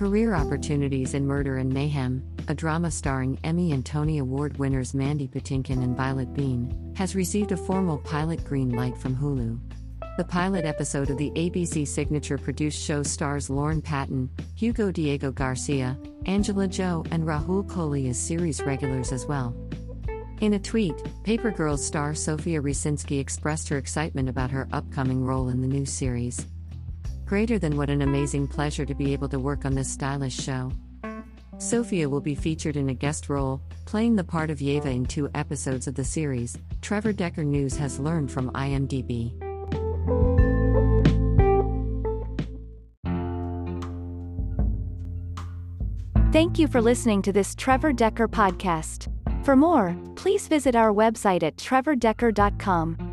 Career Opportunities in Murder and Mayhem, a drama starring Emmy and Tony Award winners Mandy Patinkin and Violett Beane, has received a formal pilot green light from Hulu. The pilot episode of the ABC signature produced show stars Lauren Patten, Hugo Diego Garcia, Angela Zhou, and Rahul Kohli as series regulars as well. In a tweet, Paper Girls star Sofia Rosinsky expressed her excitement about her upcoming role in the new series. Greater than what an amazing pleasure to be able to work on this stylish show. Sofia will be featured in a guest role, playing the part of Yeva in two episodes of the series, Trevor Decker News has learned from IMDb. Thank you for listening to this Trevor Decker podcast. For more, please visit our website at trevordecker.com.